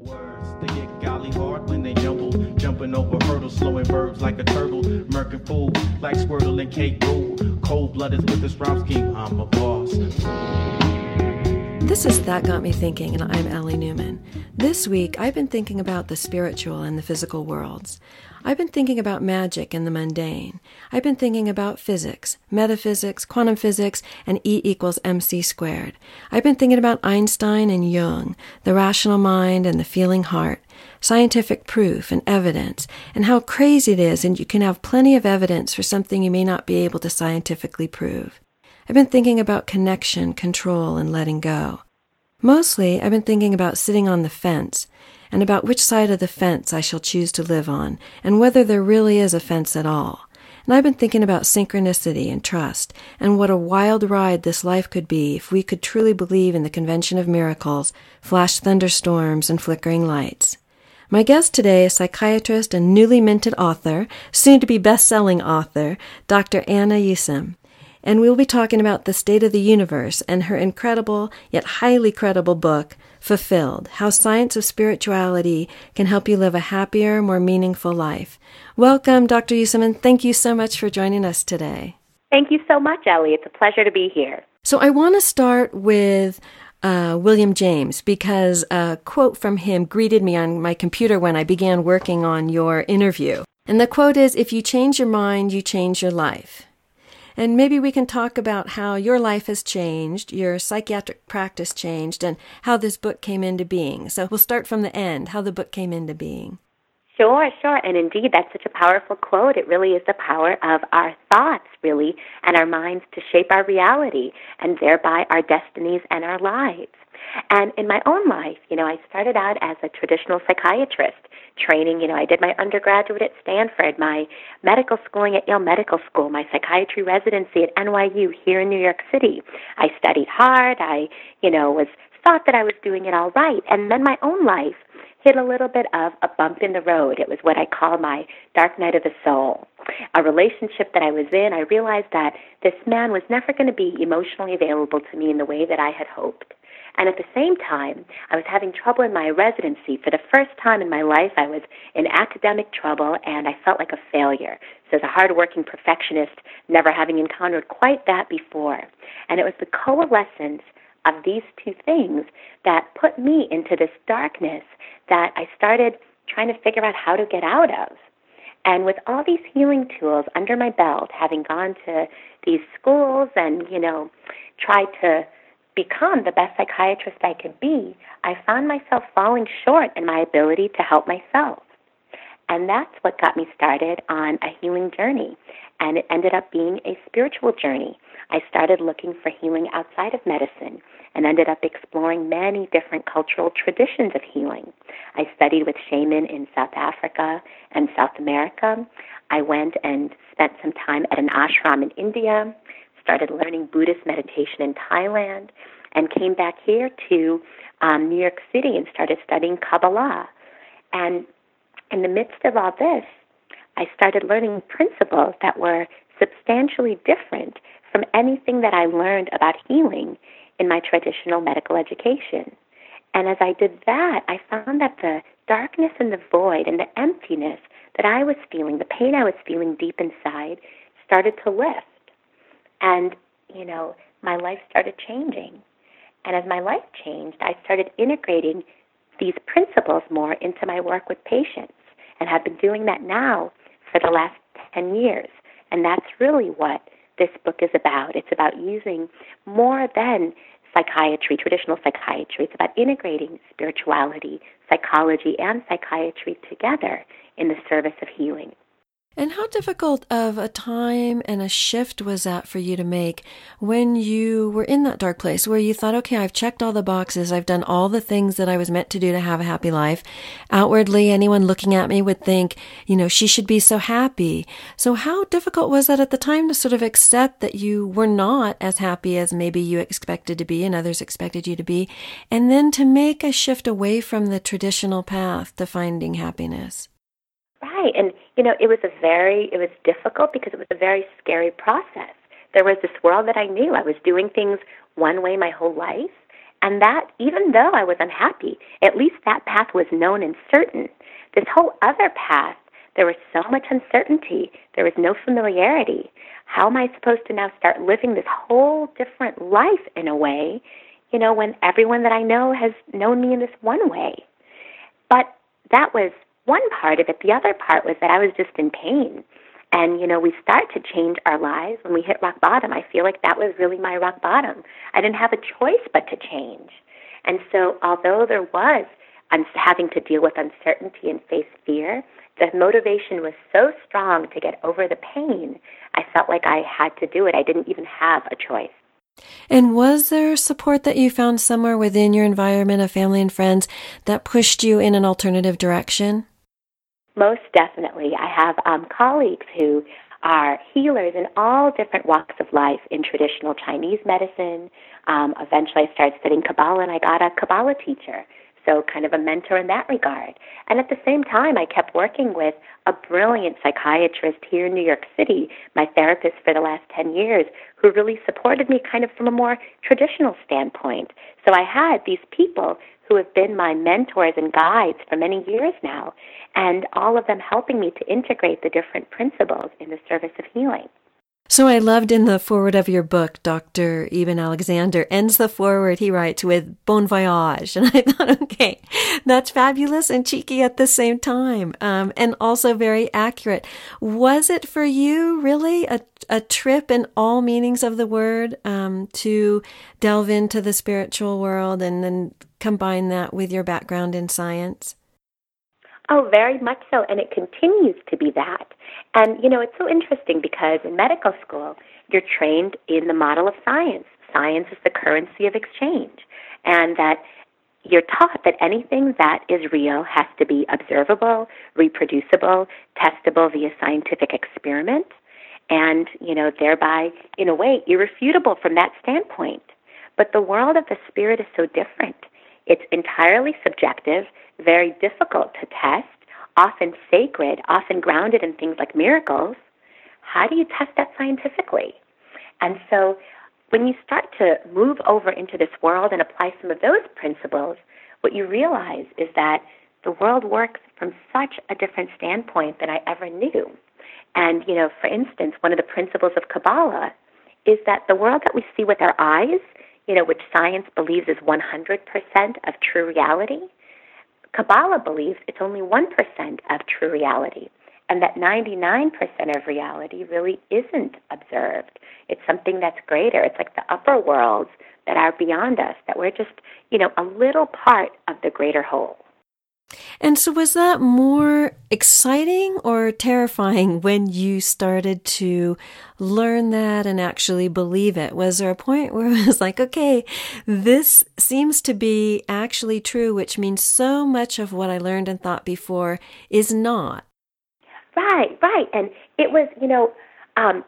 Words, they get golly hard when they jumble, jumping over hurdles, slowing verbs like a turtle, murking fool like Squirtle and Kate Rule. Cold blooded with this rhyme scheme, I'm a boss. This is That Got Me Thinking, and I'm Ellie Newman. This week, I've been thinking about the spiritual and the physical worlds. I've been thinking about magic and the mundane. I've been thinking about physics, metaphysics, quantum physics, and E equals mc squared. I've been thinking about Einstein and Jung, the rational mind and the feeling heart, scientific proof and evidence, and how crazy it is, and you can have plenty of evidence for something you may not be able to scientifically prove. I've been thinking about connection, control, and letting go. Mostly, I've been thinking about sitting on the fence and about which side of the fence I shall choose to live on, and whether there really is a fence at all. And I've been thinking about synchronicity and trust, and what a wild ride this life could be if we could truly believe in the convention of miracles, flash thunderstorms, and flickering lights. My guest today is psychiatrist and newly minted author, soon to be best-selling author, Dr. Anna Yusim and we'll be talking about the state of the universe and her incredible yet highly credible book, Fulfilled How Science of Spirituality Can Help You Live a Happier, More Meaningful Life. Welcome, Dr. Yusim, thank you so much for joining us today. Thank you so much, Ellie. It's a pleasure to be here. So, I want to start with uh, William James because a quote from him greeted me on my computer when I began working on your interview. And the quote is If you change your mind, you change your life. And maybe we can talk about how your life has changed, your psychiatric practice changed, and how this book came into being. So we'll start from the end, how the book came into being. Sure, sure. And indeed, that's such a powerful quote. It really is the power of our thoughts, really, and our minds to shape our reality and thereby our destinies and our lives. And in my own life, you know, I started out as a traditional psychiatrist training. You know, I did my undergraduate at Stanford, my medical schooling at Yale Medical School, my psychiatry residency at NYU here in New York City. I studied hard. I, you know, was thought that I was doing it all right. And then my own life hit a little bit of a bump in the road. It was what I call my dark night of the soul. A relationship that I was in, I realized that this man was never going to be emotionally available to me in the way that I had hoped. And at the same time, I was having trouble in my residency. For the first time in my life, I was in academic trouble and I felt like a failure. So, as a hardworking perfectionist, never having encountered quite that before. And it was the coalescence of these two things that put me into this darkness that I started trying to figure out how to get out of. And with all these healing tools under my belt, having gone to these schools and, you know, tried to become the best psychiatrist I could be, I found myself falling short in my ability to help myself. And that's what got me started on a healing journey. And it ended up being a spiritual journey. I started looking for healing outside of medicine and ended up exploring many different cultural traditions of healing. I studied with shaman in South Africa and South America. I went and spent some time at an ashram in India started learning Buddhist meditation in Thailand, and came back here to um, New York City and started studying Kabbalah. And in the midst of all this, I started learning principles that were substantially different from anything that I learned about healing in my traditional medical education. And as I did that, I found that the darkness and the void and the emptiness that I was feeling, the pain I was feeling deep inside, started to lift. And, you know, my life started changing. And as my life changed, I started integrating these principles more into my work with patients and have been doing that now for the last 10 years. And that's really what this book is about. It's about using more than psychiatry, traditional psychiatry. It's about integrating spirituality, psychology, and psychiatry together in the service of healing. And how difficult of a time and a shift was that for you to make when you were in that dark place where you thought, okay, I've checked all the boxes. I've done all the things that I was meant to do to have a happy life. Outwardly, anyone looking at me would think, you know, she should be so happy. So how difficult was that at the time to sort of accept that you were not as happy as maybe you expected to be and others expected you to be? And then to make a shift away from the traditional path to finding happiness? Right. And, you know, it was a very, it was difficult because it was a very scary process. There was this world that I knew. I was doing things one way my whole life. And that, even though I was unhappy, at least that path was known and certain. This whole other path, there was so much uncertainty. There was no familiarity. How am I supposed to now start living this whole different life in a way, you know, when everyone that I know has known me in this one way? But that was one part of it. The other part was that I was just in pain. And, you know, we start to change our lives when we hit rock bottom. I feel like that was really my rock bottom. I didn't have a choice but to change. And so, although there was having to deal with uncertainty and face fear, the motivation was so strong to get over the pain, I felt like I had to do it. I didn't even have a choice. And was there support that you found somewhere within your environment of family and friends that pushed you in an alternative direction? Most definitely. I have um, colleagues who are healers in all different walks of life in traditional Chinese medicine. Um, eventually, I started studying Kabbalah, and I got a Kabbalah teacher, so kind of a mentor in that regard. And at the same time, I kept working with a brilliant psychiatrist here in New York City, my therapist for the last 10 years, who really supported me kind of from a more traditional standpoint. So I had these people who have been my mentors and guides for many years now, and all of them helping me to integrate the different principles in the service of healing. So I loved in the foreword of your book, Dr. Eben Alexander ends the foreword, he writes, with bon voyage. And I thought, okay, that's fabulous and cheeky at the same time, um, and also very accurate. Was it for you really a, a trip in all meanings of the word um, to delve into the spiritual world and then combine that with your background in science? Oh, very much so. And it continues to be that. And, you know, it's so interesting because in medical school, you're trained in the model of science. Science is the currency of exchange. And that you're taught that anything that is real has to be observable, reproducible, testable via scientific experiment, and, you know, thereby, in a way, irrefutable from that standpoint. But the world of the spirit is so different. It's entirely subjective, very difficult to test, often sacred, often grounded in things like miracles. How do you test that scientifically? And so when you start to move over into this world and apply some of those principles, what you realize is that the world works from such a different standpoint than I ever knew. And, you know, for instance, one of the principles of Kabbalah is that the world that we see with our eyes you know, which science believes is 100% of true reality, Kabbalah believes it's only 1% of true reality, and that 99% of reality really isn't observed. It's something that's greater. It's like the upper worlds that are beyond us, that we're just, you know, a little part of the greater whole. And so, was that more exciting or terrifying when you started to learn that and actually believe it? Was there a point where it was like, okay, this seems to be actually true, which means so much of what I learned and thought before is not? Right, right. And it was, you know, um,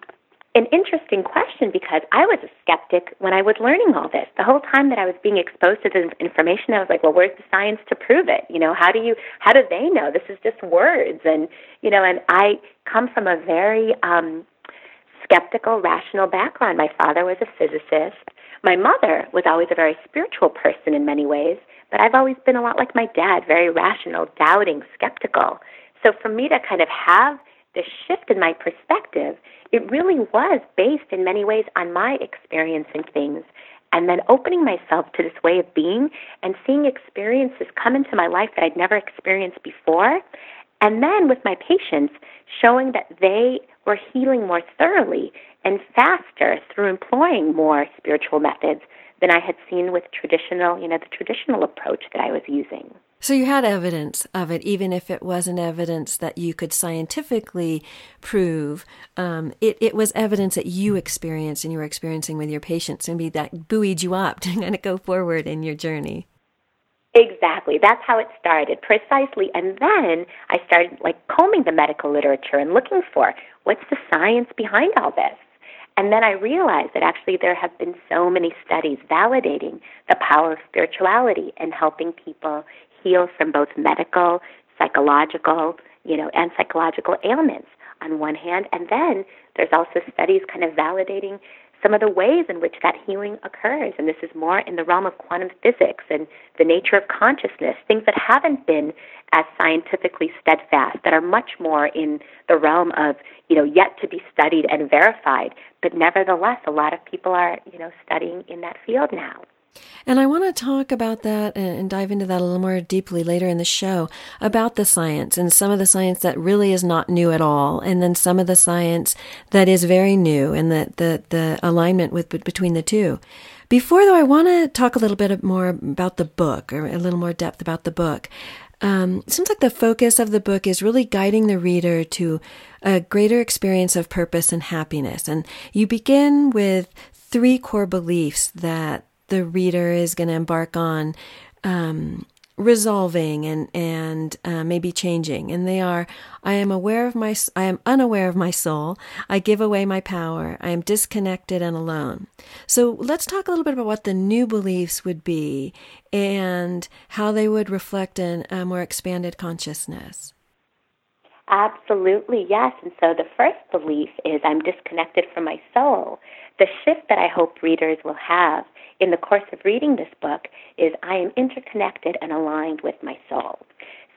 an interesting question because I was a skeptic when I was learning all this. The whole time that I was being exposed to this information, I was like, well, where's the science to prove it? You know, how do you, how do they know? This is just words. And, you know, and I come from a very um, skeptical, rational background. My father was a physicist. My mother was always a very spiritual person in many ways, but I've always been a lot like my dad, very rational, doubting, skeptical. So for me to kind of have this shift in my perspective, it really was based in many ways on my experience in things and then opening myself to this way of being and seeing experiences come into my life that I'd never experienced before. And then with my patients, showing that they were healing more thoroughly and faster through employing more spiritual methods than I had seen with traditional, you know, the traditional approach that I was using. So you had evidence of it, even if it wasn't evidence that you could scientifically prove. Um, it, it was evidence that you experienced and you were experiencing with your patients, and maybe that buoyed you up to kind of go forward in your journey. Exactly. That's how it started, precisely. And then I started like combing the medical literature and looking for what's the science behind all this. And then I realized that actually there have been so many studies validating the power of spirituality and helping people heal from both medical, psychological, you know, and psychological ailments on one hand, and then there's also studies kind of validating some of the ways in which that healing occurs. And this is more in the realm of quantum physics and the nature of consciousness, things that haven't been as scientifically steadfast, that are much more in the realm of, you know, yet to be studied and verified. But nevertheless, a lot of people are, you know, studying in that field now. And I want to talk about that and dive into that a little more deeply later in the show about the science and some of the science that really is not new at all, and then some of the science that is very new and the, the, the alignment with between the two. Before though, I want to talk a little bit more about the book or a little more depth about the book. Um, it seems like the focus of the book is really guiding the reader to a greater experience of purpose and happiness. And you begin with three core beliefs that the reader is going to embark on um, resolving and and uh, maybe changing. And they are i am aware of my i am unaware of my soul. I give away my power. I am disconnected and alone. So let's talk a little bit about what the new beliefs would be and how they would reflect in a more expanded consciousness. Absolutely, yes. And so the first belief is I'm disconnected from my soul. The shift that I hope readers will have in the course of reading this book is I am interconnected and aligned with my soul.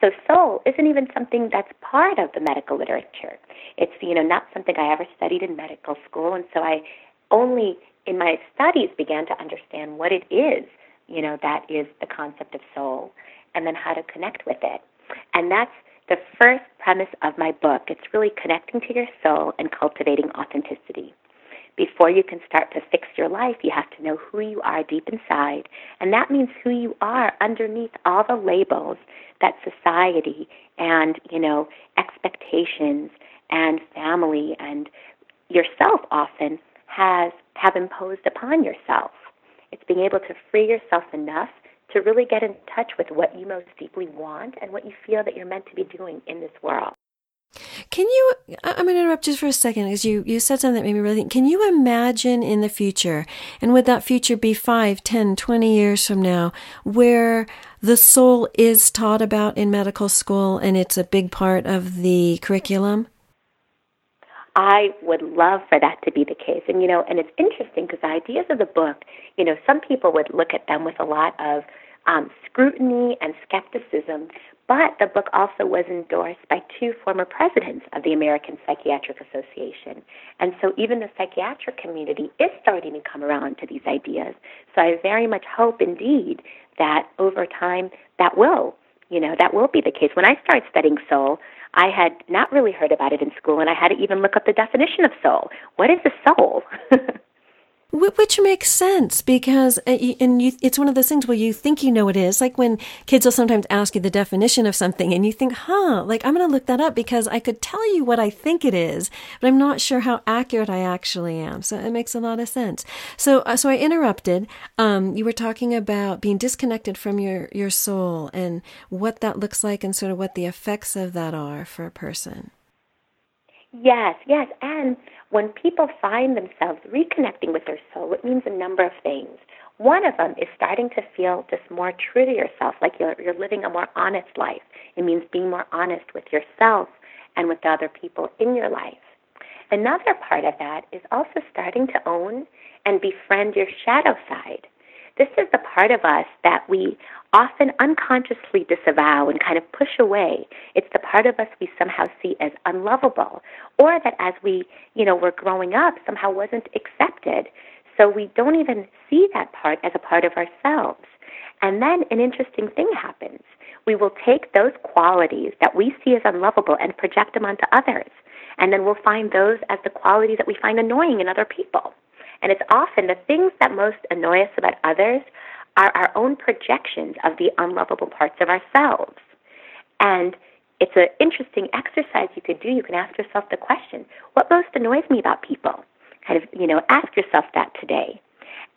So soul isn't even something that's part of the medical literature. It's you know not something I ever studied in medical school, and so I only in my studies began to understand what it is, you know, that is the concept of soul, and then how to connect with it. And that's the first premise of my book. It's really connecting to your soul and cultivating authenticity before you can start to fix your life, you have to know who you are deep inside. And that means who you are underneath all the labels that society and, you know, expectations and family and yourself often has have imposed upon yourself. It's being able to free yourself enough to really get in touch with what you most deeply want and what you feel that you're meant to be doing in this world. Can you? I'm going to interrupt just for a second because you, you said something that made me really think. Can you imagine in the future, and would that future be 5, 10, 20 years from now, where the soul is taught about in medical school and it's a big part of the curriculum? I would love for that to be the case. And, you know, and it's interesting because the ideas of the book, you know, some people would look at them with a lot of um, scrutiny and skepticism, but the book also was endorsed by two former presidents of the American Psychiatric Association. And so even the psychiatric community is starting to come around to these ideas. So I very much hope indeed that over time that will, you know, that will be the case. When I started studying soul, I had not really heard about it in school and I had to even look up the definition of soul. What is a soul? Which makes sense because, uh, and you, it's one of those things where you think you know what it is. Like when kids will sometimes ask you the definition of something and you think, huh, like I'm going to look that up because I could tell you what I think it is, but I'm not sure how accurate I actually am. So it makes a lot of sense. So, uh, so I interrupted. Um, you were talking about being disconnected from your, your soul and what that looks like and sort of what the effects of that are for a person. Yes, yes. And when people find themselves reconnecting with their soul, it means a number of things. One of them is starting to feel just more true to yourself, like you're, you're living a more honest life. It means being more honest with yourself and with the other people in your life. Another part of that is also starting to own and befriend your shadow side. This is the part of us that we often unconsciously disavow and kind of push away. It's the part of us we somehow see as unlovable, or that as we, you know, were growing up somehow wasn't accepted. So we don't even see that part as a part of ourselves. And then an interesting thing happens. We will take those qualities that we see as unlovable and project them onto others. And then we'll find those as the qualities that we find annoying in other people. And it's often the things that most annoy us about others are our own projections of the unlovable parts of ourselves. And it's an interesting exercise you could do. You can ask yourself the question, what most annoys me about people? Kind of, you know, ask yourself that today.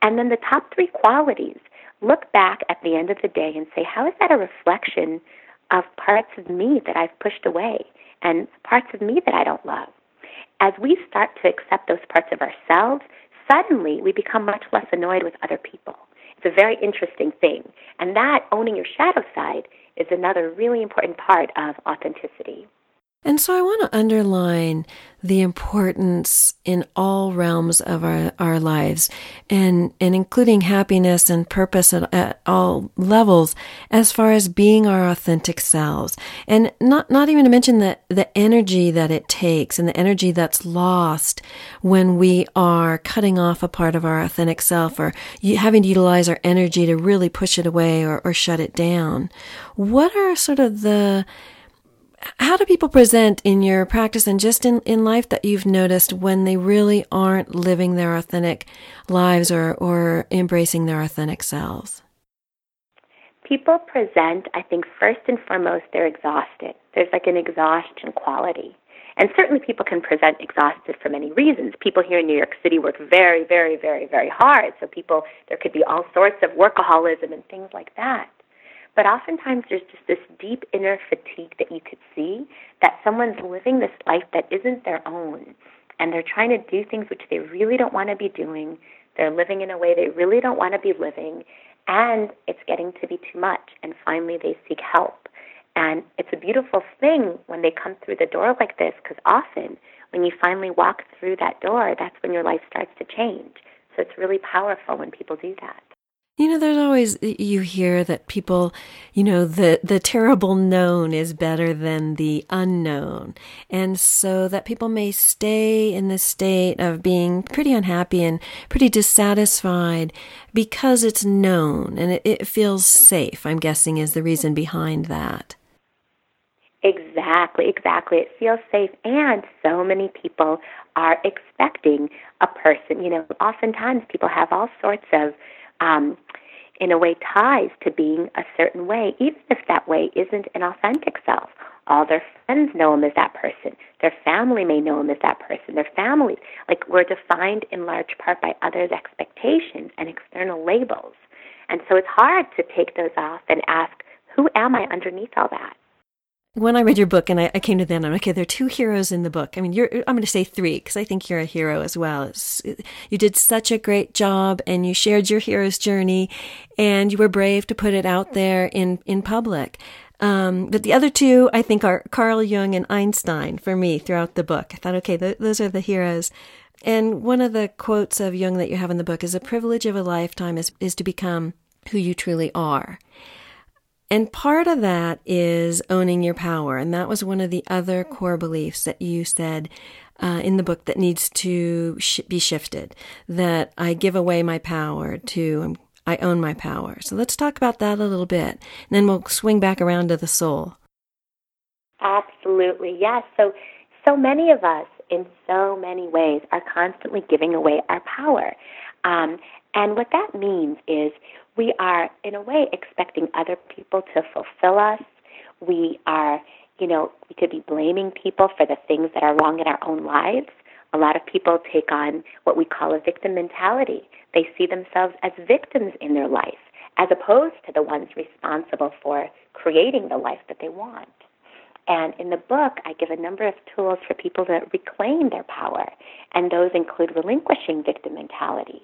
And then the top three qualities, look back at the end of the day and say, how is that a reflection of parts of me that I've pushed away and parts of me that I don't love? As we start to accept those parts of ourselves, suddenly we become much less annoyed with other people. It's a very interesting thing. And that, owning your shadow side, is another really important part of authenticity. And so I want to underline the importance in all realms of our, our lives and, and including happiness and purpose at, at all levels as far as being our authentic selves. And not, not even to mention the, the energy that it takes and the energy that's lost when we are cutting off a part of our authentic self or having to utilize our energy to really push it away or, or shut it down. What are sort of the how do people present in your practice and just in, in life that you've noticed when they really aren't living their authentic lives or, or embracing their authentic selves? People present, I think, first and foremost, they're exhausted. There's like an exhaustion quality. And certainly people can present exhausted for many reasons. People here in New York City work very, very, very, very hard. So people, there could be all sorts of workaholism and things like that. But oftentimes there's just this deep inner fatigue that you could see that someone's living this life that isn't their own. And they're trying to do things which they really don't want to be doing. They're living in a way they really don't want to be living. And it's getting to be too much. And finally they seek help. And it's a beautiful thing when they come through the door like this because often when you finally walk through that door, that's when your life starts to change. So it's really powerful when people do that. You know, there's always, you hear that people, you know, the, the terrible known is better than the unknown. And so that people may stay in this state of being pretty unhappy and pretty dissatisfied because it's known and it, it feels safe, I'm guessing is the reason behind that. Exactly, exactly. It feels safe, and so many people are expecting a person. You know, oftentimes people have all sorts of um, in a way, ties to being a certain way, even if that way isn't an authentic self. All their friends know them as that person. Their family may know them as that person. Their families, like we're defined in large part by others' expectations and external labels. And so it's hard to take those off and ask, who am I underneath all that? When I read your book and I, I, came to the end, I'm like, okay, there are two heroes in the book. I mean, you're, I'm going to say three because I think you're a hero as well. It's, you did such a great job and you shared your hero's journey and you were brave to put it out there in, in public. Um, but the other two, I think, are Carl Jung and Einstein for me throughout the book. I thought, okay, th- those are the heroes. And one of the quotes of Jung that you have in the book is a privilege of a lifetime is, is to become who you truly are. And part of that is owning your power. And that was one of the other core beliefs that you said uh, in the book that needs to sh- be shifted. That I give away my power to, um, I own my power. So let's talk about that a little bit. And then we'll swing back around to the soul. Absolutely. Yes. So, so many of us in so many ways are constantly giving away our power. Um, and what that means is we are, in a way, expecting other people to fulfill us. We are, you know, we could be blaming people for the things that are wrong in our own lives. A lot of people take on what we call a victim mentality. They see themselves as victims in their life, as opposed to the ones responsible for creating the life that they want. And in the book, I give a number of tools for people to reclaim their power, and those include relinquishing victim mentality.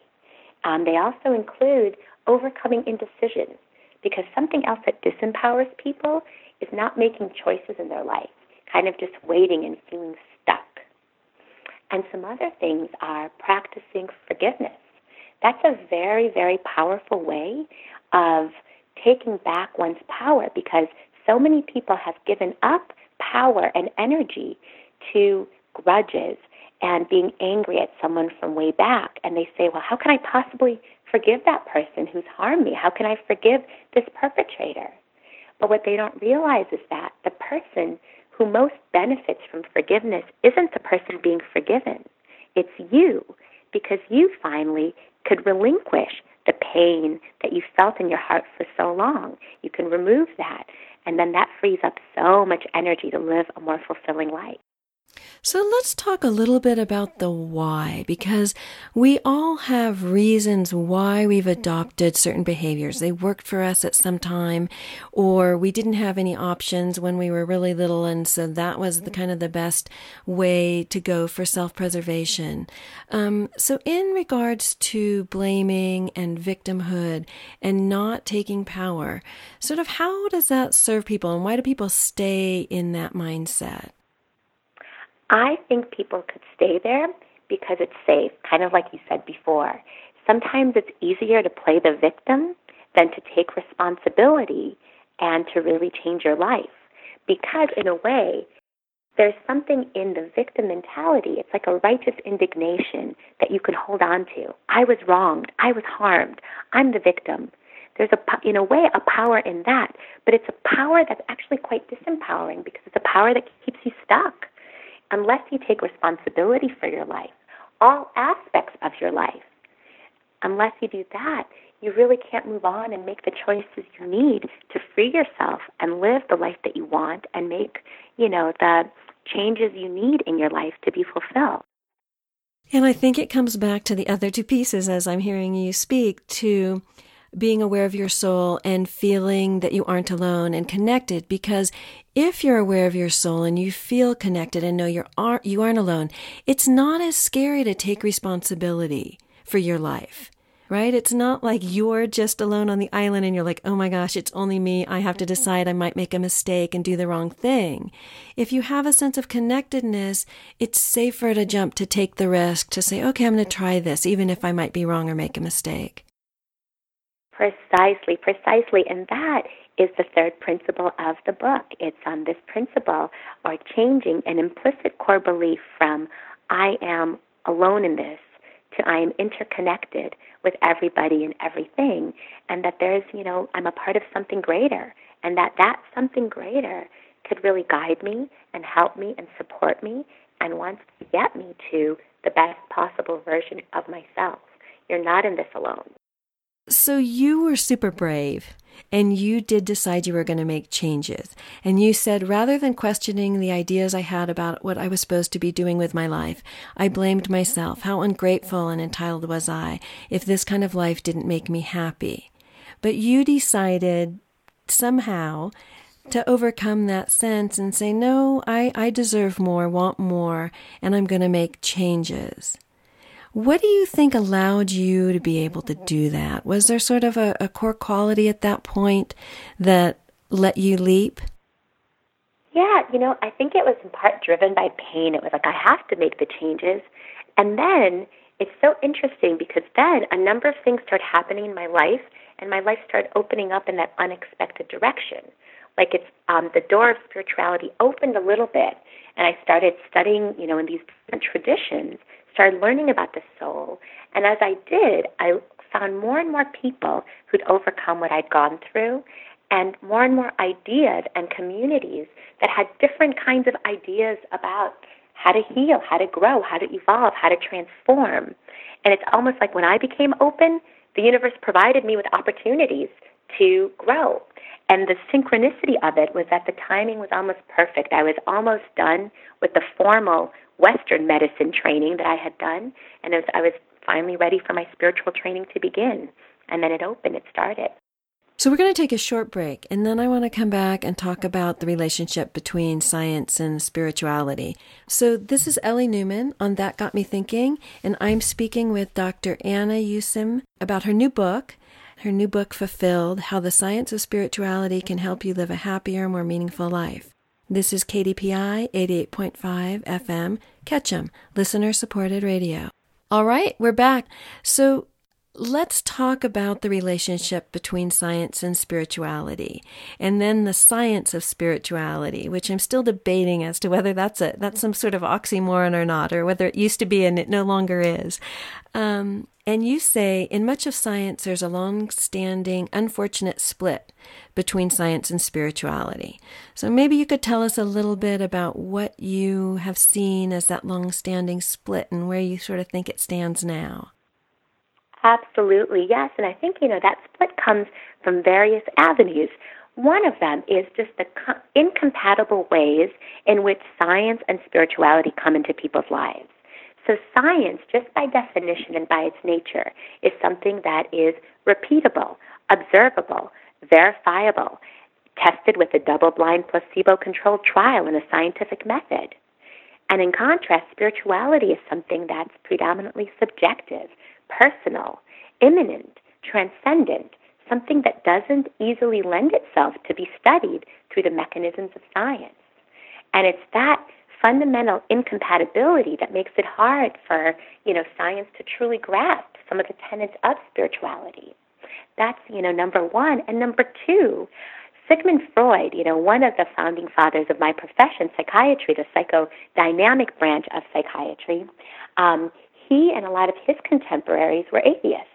Um, they also include overcoming indecision because something else that disempowers people is not making choices in their life, kind of just waiting and feeling stuck. And some other things are practicing forgiveness. That's a very, very powerful way of taking back one's power because so many people have given up power and energy to grudges and being angry at someone from way back. And they say, well, how can I possibly forgive that person who's harmed me? How can I forgive this perpetrator? But what they don't realize is that the person who most benefits from forgiveness isn't the person being forgiven. It's you, because you finally could relinquish the pain that you felt in your heart for so long. You can remove that, and then that frees up so much energy to live a more fulfilling life. So let's talk a little bit about the why, because we all have reasons why we've adopted certain behaviors. They worked for us at some time, or we didn't have any options when we were really little, and so that was the kind of the best way to go for self-preservation. Um, so in regards to blaming and victimhood and not taking power, sort of how does that serve people, and why do people stay in that mindset? I think people could stay there because it's safe, kind of like you said before. Sometimes it's easier to play the victim than to take responsibility and to really change your life. Because, in a way, there's something in the victim mentality. It's like a righteous indignation that you can hold on to. I was wronged. I was harmed. I'm the victim. There's a, in a way, a power in that, but it's a power that's actually quite disempowering because it's a power that keeps you stuck. Unless you take responsibility for your life, all aspects of your life, unless you do that, you really can't move on and make the choices you need to free yourself and live the life that you want and make, you know, the changes you need in your life to be fulfilled. And I think it comes back to the other two pieces as I'm hearing you speak to being aware of your soul and feeling that you aren't alone and connected because if you're aware of your soul and you feel connected and know you aren't you aren't alone it's not as scary to take responsibility for your life right? It's not like you're just alone on the island and you're like, oh my gosh, it's only me. I have to decide I might make a mistake and do the wrong thing. If you have a sense of connectedness, it's safer to jump to take the risk to say, okay, I'm going to try this, even if I might be wrong or make a mistake. Precisely, precisely. And that is the third principle of the book. It's on this principle or changing an implicit core belief from I am alone in this to I am interconnected with everybody and everything, and that there's, you know, I'm a part of something greater, and that that something greater could really guide me and help me and support me and wants to get me to the best possible version of myself. You're not in this alone. So you were super brave and you did decide you were going to make changes. And you said, rather than questioning the ideas I had about what I was supposed to be doing with my life, I blamed myself. How ungrateful and entitled was I if this kind of life didn't make me happy? But you decided somehow to overcome that sense and say, no, I, I deserve more, want more, and I'm going to make changes. What do you think allowed you to be able to do that? Was there sort of a, a core quality at that point that let you leap? Yeah, you know, I think it was in part driven by pain. It was like, I have to make the changes. And then it's so interesting because then a number of things started happening in my life, and my life started opening up in that unexpected direction. Like it's um, the door of spirituality opened a little bit, and I started studying, you know, in these different traditions started learning about the soul. And as I did, I found more and more people who'd overcome what I'd gone through and more and more ideas and communities that had different kinds of ideas about how to heal, how to grow, how to evolve, how to transform. And it's almost like when I became open, the universe provided me with opportunities to grow. And the synchronicity of it was that the timing was almost perfect. I was almost done with the formal Western medicine training that I had done, and was, I was finally ready for my spiritual training to begin. And then it opened, it started. So, we're going to take a short break, and then I want to come back and talk about the relationship between science and spirituality. So, this is Ellie Newman on That Got Me Thinking, and I'm speaking with Dr. Anna Yusim about her new book, her new book, Fulfilled How the Science of Spirituality Can Help You Live a Happier, More Meaningful Life. This is KDPI 88.5 FM, Ketchum, listener supported radio. All right, we're back. So let's talk about the relationship between science and spirituality and then the science of spirituality which i'm still debating as to whether that's a that's some sort of oxymoron or not or whether it used to be and it no longer is um, and you say in much of science there's a long-standing unfortunate split between science and spirituality so maybe you could tell us a little bit about what you have seen as that long-standing split and where you sort of think it stands now Absolutely, yes. And I think, you know, that split comes from various avenues. One of them is just the co- incompatible ways in which science and spirituality come into people's lives. So, science, just by definition and by its nature, is something that is repeatable, observable, verifiable, tested with a double blind placebo controlled trial in a scientific method. And in contrast, spirituality is something that's predominantly subjective, personal, immanent, transcendent, something that doesn't easily lend itself to be studied through the mechanisms of science. And it's that fundamental incompatibility that makes it hard for, you know, science to truly grasp some of the tenets of spirituality. That's, you know, number one. And number two, Sigmund Freud, you know, one of the founding fathers of my profession, psychiatry, the psychodynamic branch of psychiatry, um, he and a lot of his contemporaries were atheists.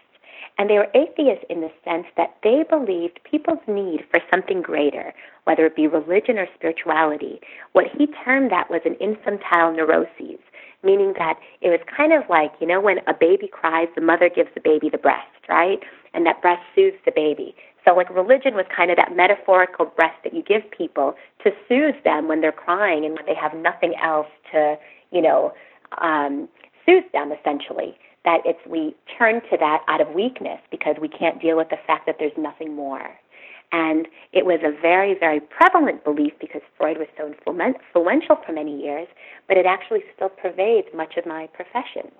And they were atheists in the sense that they believed people's need for something greater, whether it be religion or spirituality. What he termed that was an infantile neuroses, meaning that it was kind of like, you know, when a baby cries, the mother gives the baby the breast, right? And that breast soothes the baby. So, like, religion was kind of that metaphorical breast that you give people to soothe them when they're crying and when they have nothing else to, you know, um, soothe them, essentially that it's we turn to that out of weakness because we can't deal with the fact that there's nothing more. And it was a very, very prevalent belief because Freud was so influential for many years, but it actually still pervades much of my profession.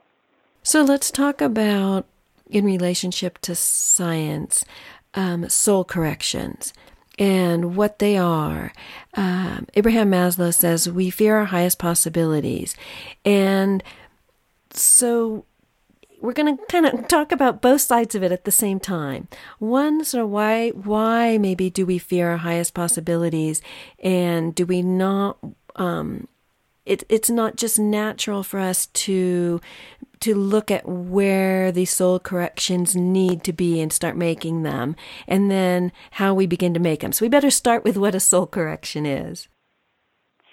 So let's talk about, in relationship to science, um, soul corrections and what they are. Um, Abraham Maslow says we fear our highest possibilities. And so we're going to kind of talk about both sides of it at the same time. One, so why why maybe do we fear our highest possibilities, and do we not? Um, it, it's not just natural for us to to look at where the soul corrections need to be and start making them, and then how we begin to make them. So we better start with what a soul correction is.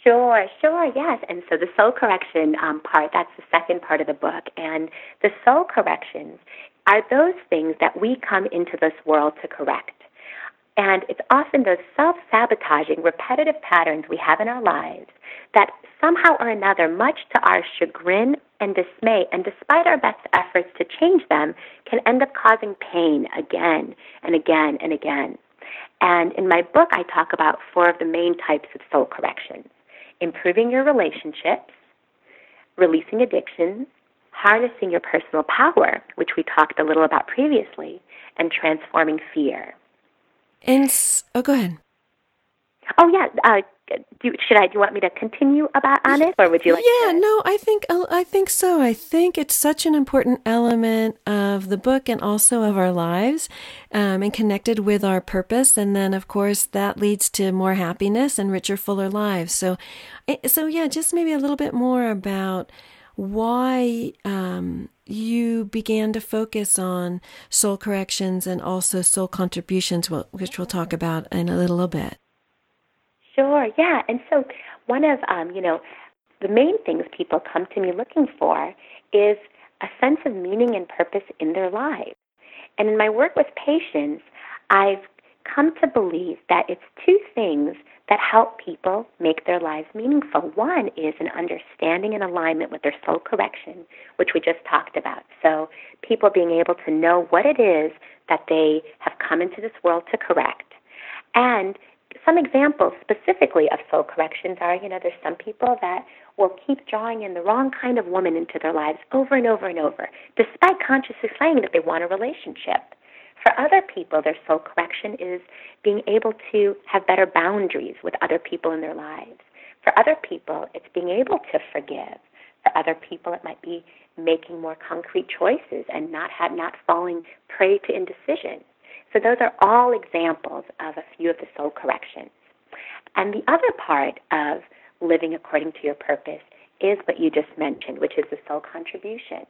Sure, sure, yes. And so the soul correction um, part, that's the second part of the book. And the soul corrections are those things that we come into this world to correct. And it's often those self sabotaging, repetitive patterns we have in our lives that somehow or another, much to our chagrin and dismay, and despite our best efforts to change them, can end up causing pain again and again and again. And in my book, I talk about four of the main types of soul corrections improving your relationships, releasing addictions, harnessing your personal power, which we talked a little about previously, and transforming fear. And oh, go ahead. Oh yeah, uh, do, should I? Do you want me to continue about on it, or would you like? Yeah, to? no, I think uh, I think so. I think it's such an important element of the book and also of our lives, um, and connected with our purpose. And then, of course, that leads to more happiness and richer, fuller lives. So, eh, so yeah, just maybe a little bit more about why um, you began to focus on soul corrections and also soul contributions, which we'll talk about in a little bit. Sure, yeah. And so one of, um, you know, the main things people come to me looking for is a sense of meaning and purpose in their lives. And in my work with patients, I've come to believe that it's two things that help people make their lives meaningful. One is an understanding and alignment with their soul correction, which we just talked about. So, people being able to know what it is that they have come into this world to correct, and some examples specifically of soul corrections are, you know, there's some people that will keep drawing in the wrong kind of woman into their lives over and over and over, despite consciously saying that they want a relationship. For other people, their soul correction is being able to have better boundaries with other people in their lives. For other people, it's being able to forgive. For other people, it might be making more concrete choices and not have, not falling prey to indecision. So those are all examples of a few of the soul corrections. And the other part of living according to your purpose is what you just mentioned, which is the soul contribution.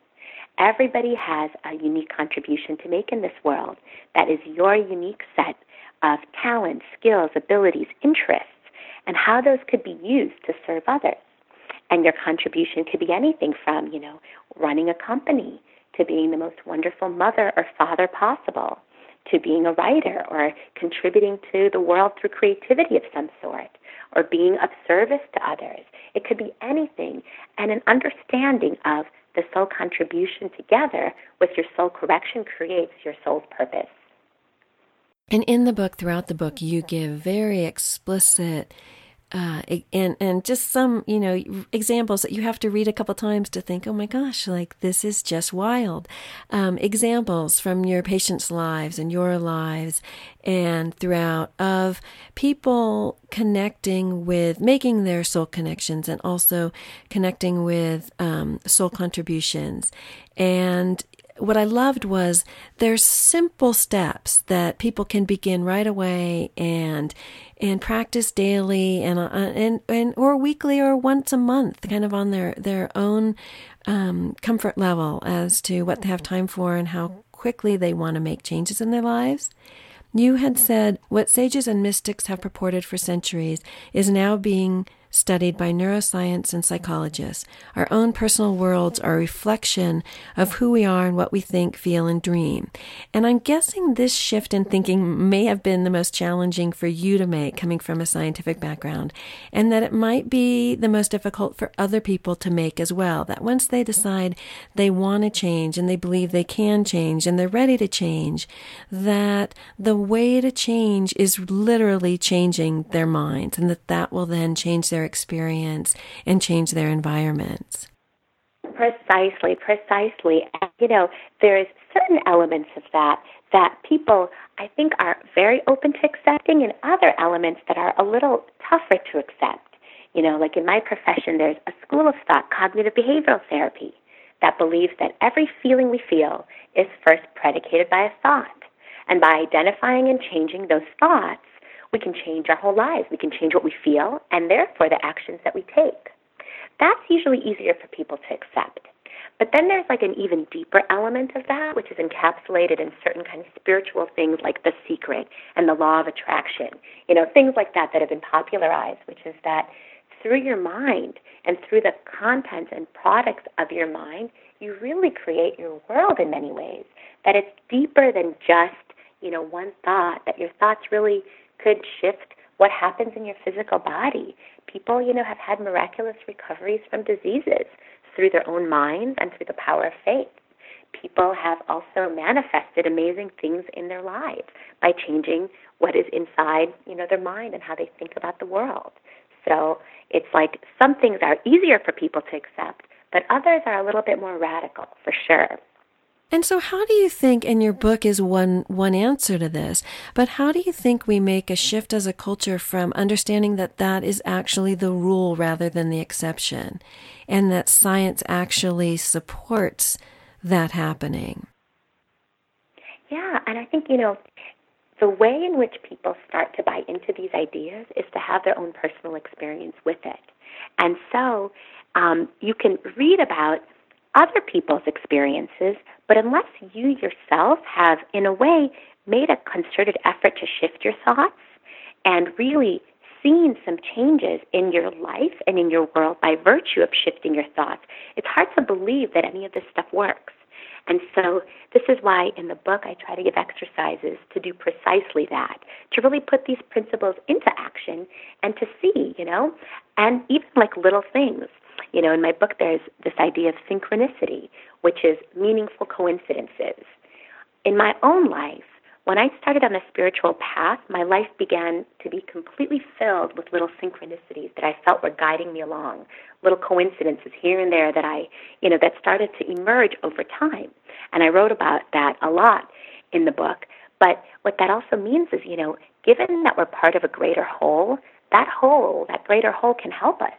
Everybody has a unique contribution to make in this world. That is your unique set of talents, skills, abilities, interests, and how those could be used to serve others. And your contribution could be anything from, you know, running a company to being the most wonderful mother or father possible to being a writer or contributing to the world through creativity of some sort or being of service to others. It could be anything. And an understanding of the soul contribution together with your soul correction creates your soul's purpose. And in the book, throughout the book, you give very explicit uh, and and just some you know examples that you have to read a couple times to think, oh my gosh, like this is just wild. Um, examples from your patients' lives and your lives and throughout of people connecting with making their soul connections and also connecting with um, soul contributions and what I loved was there's simple steps that people can begin right away and and practice daily and uh, and and or weekly or once a month, kind of on their their own um, comfort level as to what they have time for and how quickly they want to make changes in their lives. You had said what sages and mystics have purported for centuries is now being studied by neuroscience and psychologists. Our own personal worlds are a reflection of who we are and what we think, feel, and dream. And I'm guessing this shift in thinking may have been the most challenging for you to make coming from a scientific background, and that it might be the most difficult for other people to make as well. That once they decide they want to change and they believe they can change and they're ready to change, that the way to change is literally changing their minds and that that will then change their experience and change their environments. Precisely, precisely. You know, there's certain elements of that that people, I think, are very open to accepting, and other elements that are a little tougher to accept. You know, like in my profession, there's a school of thought, cognitive behavioral therapy, that believes that every feeling we feel is first predicated by a thought. And by identifying and changing those thoughts, we can change our whole lives. We can change what we feel and therefore the actions that we take. That's usually easier for people to accept. But then there's like an even deeper element of that, which is encapsulated in certain kind of spiritual things like the secret and the law of attraction. You know, things like that that have been popularized, which is that through your mind and through the contents and products of your mind, you really create your world in many ways. That it's deeper than just, you know, one thought, that your thoughts really could shift what happens in your physical body. People, you know, have had miraculous recoveries from diseases through their own minds and through the power of faith. People have also manifested amazing things in their lives by changing what is inside, you know, their mind and how they think about the world. So it's like some things are easier for people to accept, but others are a little bit more radical, for sure. And so how do you think and your book is one one answer to this, but how do you think we make a shift as a culture from understanding that that is actually the rule rather than the exception and that science actually supports that happening? Yeah, and I think you know the way in which people start to buy into these ideas is to have their own personal experience with it. And so um, you can read about other people's experiences, but unless you yourself have, in a way, made a concerted effort to shift your thoughts and really seen some changes in your life and in your world by virtue of shifting your thoughts, it's hard to believe that any of this stuff works. And so, this is why in the book I try to give exercises to do precisely that, to really put these principles into action and to see, you know, and even like little things. You know, in my book, there's this idea of synchronicity, which is meaningful coincidences. In my own life, when I started on the spiritual path, my life began to be completely filled with little synchronicities that I felt were guiding me along, little coincidences here and there that I, you know, that started to emerge over time. And I wrote about that a lot in the book. But what that also means is, you know, given that we're part of a greater whole, that whole, that greater whole can help us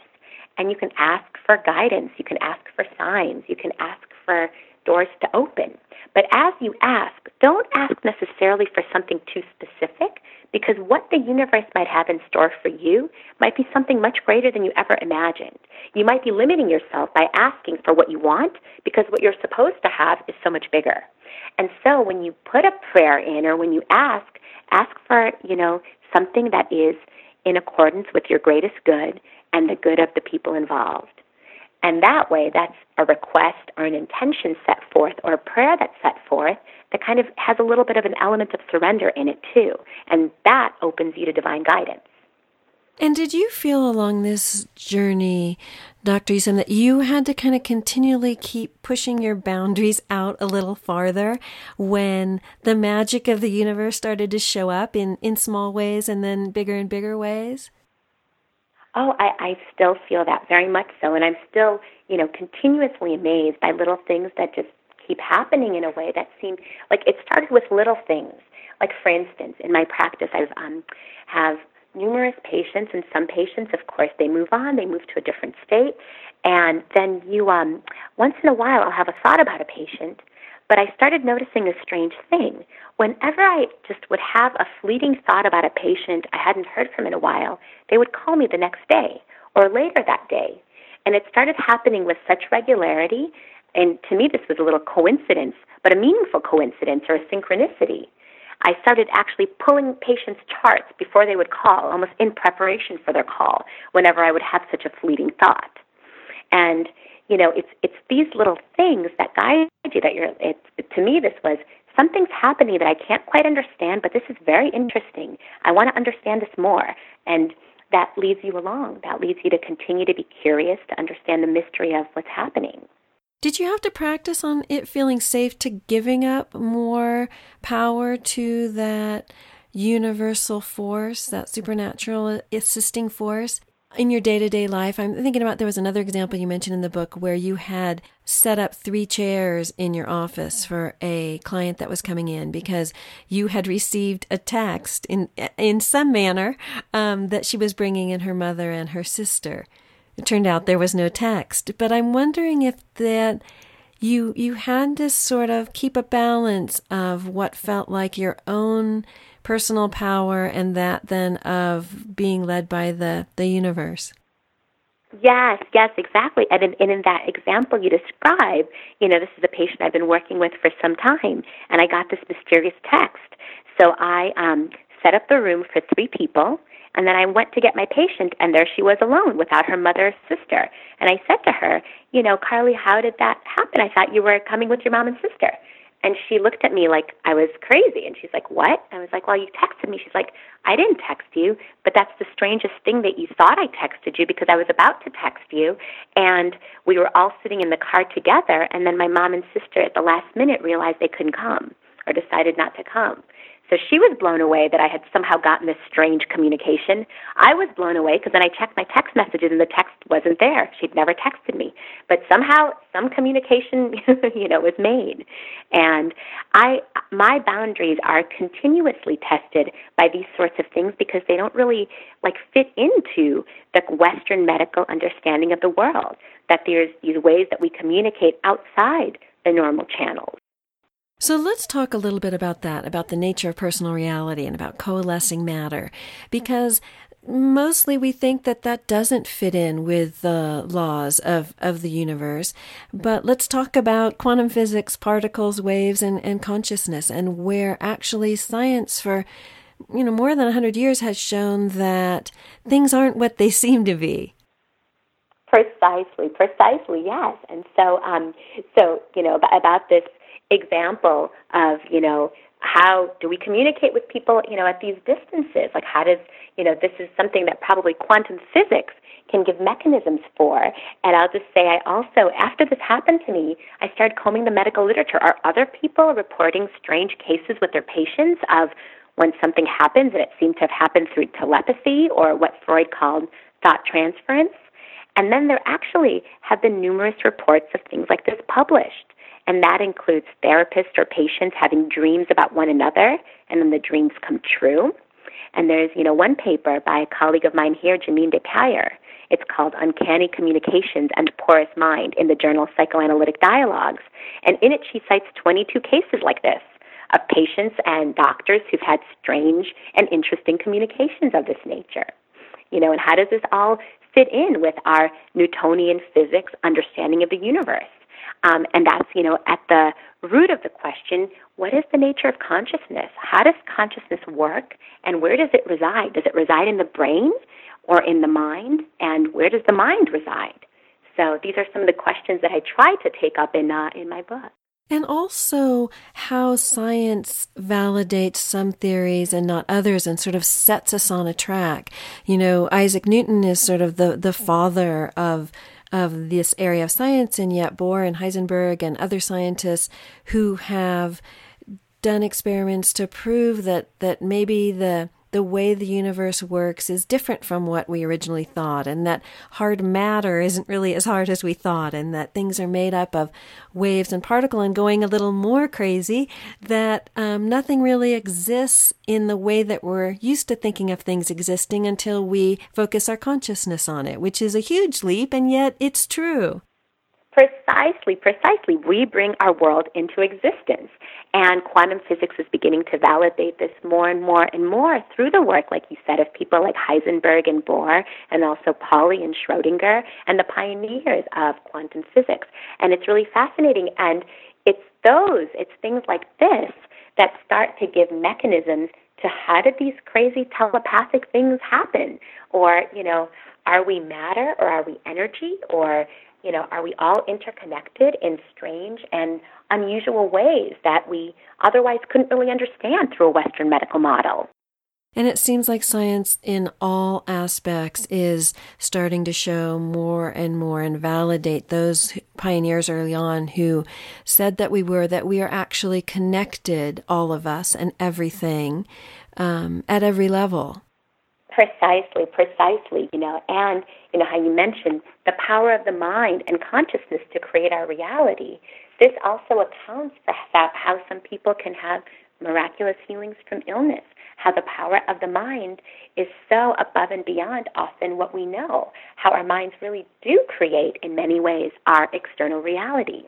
and you can ask for guidance, you can ask for signs, you can ask for doors to open. But as you ask, don't ask necessarily for something too specific because what the universe might have in store for you might be something much greater than you ever imagined. You might be limiting yourself by asking for what you want because what you're supposed to have is so much bigger. And so when you put a prayer in or when you ask, ask for, you know, something that is in accordance with your greatest good and the good of the people involved. And that way, that's a request or an intention set forth or a prayer that's set forth that kind of has a little bit of an element of surrender in it, too. And that opens you to divine guidance. And did you feel along this journey, Dr. Yusim, that you had to kind of continually keep pushing your boundaries out a little farther when the magic of the universe started to show up in, in small ways and then bigger and bigger ways? Oh, I, I still feel that very much so, and I'm still, you know, continuously amazed by little things that just keep happening in a way that seem like it started with little things. Like for instance, in my practice, I've um, have numerous patients, and some patients, of course, they move on, they move to a different state, and then you, um, once in a while, I'll have a thought about a patient, but I started noticing a strange thing. Whenever I just would have a fleeting thought about a patient I hadn't heard from in a while, they would call me the next day or later that day. And it started happening with such regularity, and to me, this was a little coincidence, but a meaningful coincidence or a synchronicity. I started actually pulling patients' charts before they would call, almost in preparation for their call, whenever I would have such a fleeting thought. And you know, it's it's these little things that guide you. That you're. It, to me, this was something's happening that I can't quite understand, but this is very interesting. I want to understand this more, and that leads you along. That leads you to continue to be curious to understand the mystery of what's happening. Did you have to practice on it feeling safe to giving up more power to that universal force, that supernatural assisting force? In your day to day life, I'm thinking about there was another example you mentioned in the book where you had set up three chairs in your office for a client that was coming in because you had received a text in in some manner um, that she was bringing in her mother and her sister. It turned out there was no text, but I'm wondering if that you you had to sort of keep a balance of what felt like your own personal power and that then of being led by the the universe. Yes, yes, exactly. And in, and in that example you describe, you know, this is a patient I've been working with for some time, and I got this mysterious text. So I um, set up the room for three people, and then I went to get my patient, and there she was alone without her mother or sister. And I said to her, You know, Carly, how did that happen? I thought you were coming with your mom and sister. And she looked at me like I was crazy. And she's like, What? I was like, Well, you texted me. She's like, I didn't text you, but that's the strangest thing that you thought I texted you because I was about to text you. And we were all sitting in the car together. And then my mom and sister at the last minute realized they couldn't come or decided not to come. So she was blown away that I had somehow gotten this strange communication. I was blown away because then I checked my text messages and the text wasn't there. She'd never texted me. But somehow some communication, you know, was made. And I my boundaries are continuously tested by these sorts of things because they don't really like fit into the western medical understanding of the world that there's these ways that we communicate outside the normal channels. So let's talk a little bit about that, about the nature of personal reality and about coalescing matter, because mostly we think that that doesn't fit in with the laws of, of the universe. But let's talk about quantum physics, particles, waves, and, and consciousness, and where actually science for you know more than 100 years has shown that things aren't what they seem to be. Precisely, precisely, yes. And so, um, so you know about this example of, you know, how do we communicate with people, you know, at these distances? Like, how does, you know, this is something that probably quantum physics can give mechanisms for. And I'll just say, I also, after this happened to me, I started combing the medical literature. Are other people reporting strange cases with their patients of when something happens and it seemed to have happened through telepathy or what Freud called thought transference? And then there actually have been numerous reports of things like this published and that includes therapists or patients having dreams about one another, and then the dreams come true. And there's, you know, one paper by a colleague of mine here, Jameen Despair. It's called Uncanny Communications and Porous Mind in the journal Psychoanalytic Dialogues. And in it, she cites 22 cases like this of patients and doctors who've had strange and interesting communications of this nature. You know, and how does this all fit in with our Newtonian physics understanding of the universe? Um, and that's, you know, at the root of the question what is the nature of consciousness? How does consciousness work? And where does it reside? Does it reside in the brain or in the mind? And where does the mind reside? So these are some of the questions that I try to take up in, uh, in my book. And also how science validates some theories and not others and sort of sets us on a track. You know, Isaac Newton is sort of the, the father of of this area of science, and yet Bohr and Heisenberg and other scientists who have done experiments to prove that, that maybe the the way the universe works is different from what we originally thought, and that hard matter isn't really as hard as we thought, and that things are made up of waves and particle, and going a little more crazy, that um, nothing really exists in the way that we're used to thinking of things existing until we focus our consciousness on it, which is a huge leap, and yet it's true. Precisely, precisely. We bring our world into existence. And quantum physics is beginning to validate this more and more and more through the work, like you said, of people like Heisenberg and Bohr, and also Pauli and Schrodinger, and the pioneers of quantum physics. And it's really fascinating. And it's those, it's things like this that start to give mechanisms to how did these crazy telepathic things happen? Or, you know, are we matter or are we energy? Or you know, are we all interconnected in strange and unusual ways that we otherwise couldn't really understand through a Western medical model? And it seems like science in all aspects is starting to show more and more and validate those pioneers early on who said that we were, that we are actually connected, all of us and everything, um, at every level. Precisely, precisely, you know, and you know how you mentioned the power of the mind and consciousness to create our reality. This also accounts for how some people can have miraculous healings from illness, how the power of the mind is so above and beyond often what we know, how our minds really do create, in many ways, our external reality.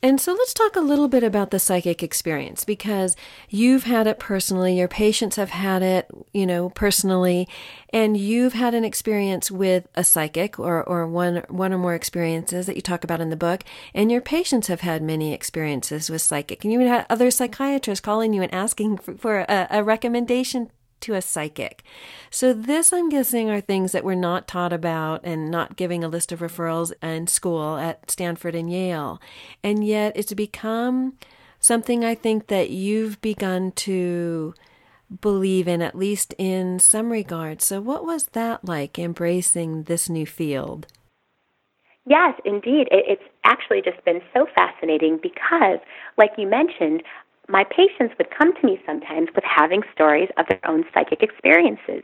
And so let's talk a little bit about the psychic experience because you've had it personally, your patients have had it, you know, personally, and you've had an experience with a psychic or, or one, one or more experiences that you talk about in the book, and your patients have had many experiences with psychic. And you had other psychiatrists calling you and asking for, for a, a recommendation to a psychic. So, this, I'm guessing, are things that we're not taught about and not giving a list of referrals in school at Stanford and Yale. And yet, it's become something I think that you've begun to believe in, at least in some regards. So, what was that like embracing this new field? Yes, indeed. It's actually just been so fascinating because, like you mentioned, my patients would come to me sometimes with having stories of their own psychic experiences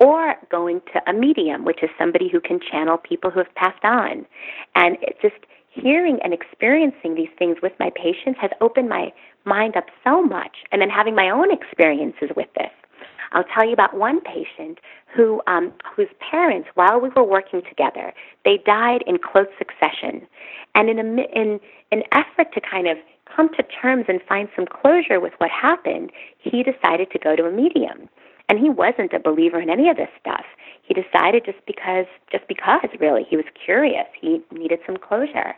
or going to a medium, which is somebody who can channel people who have passed on. And it's just hearing and experiencing these things with my patients has opened my mind up so much, and then having my own experiences with this. I'll tell you about one patient who, um, whose parents, while we were working together, they died in close succession, and in, a, in an effort to kind of come to terms and find some closure with what happened, he decided to go to a medium. And he wasn't a believer in any of this stuff. He decided just because, just because, really, he was curious. He needed some closure.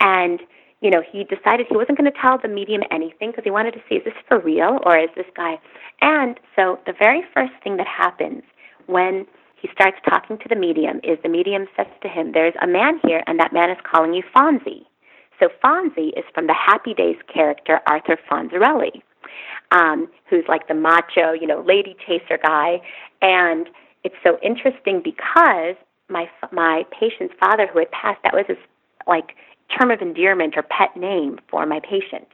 And, you know, he decided he wasn't going to tell the medium anything because he wanted to see, is this for real or is this guy? And so the very first thing that happens when he starts talking to the medium is the medium says to him, There's a man here, and that man is calling you Fonzie. So Fonzie is from the Happy Days character Arthur Fonzarelli, um, who's like the macho, you know, lady chaser guy. And it's so interesting because my my patient's father, who had passed, that was his like term of endearment or pet name for my patient.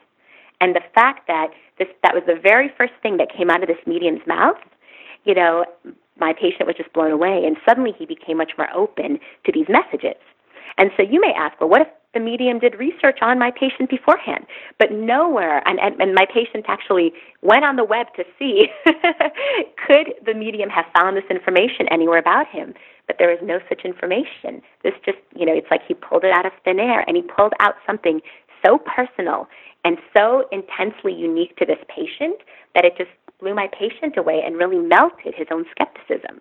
And the fact that this that was the very first thing that came out of this medium's mouth, you know, my patient was just blown away, and suddenly he became much more open to these messages. And so you may ask, well, what if the medium did research on my patient beforehand? But nowhere, and, and, and my patient actually went on the web to see could the medium have found this information anywhere about him? But there is no such information. This just, you know, it's like he pulled it out of thin air, and he pulled out something so personal and so intensely unique to this patient that it just blew my patient away and really melted his own skepticism.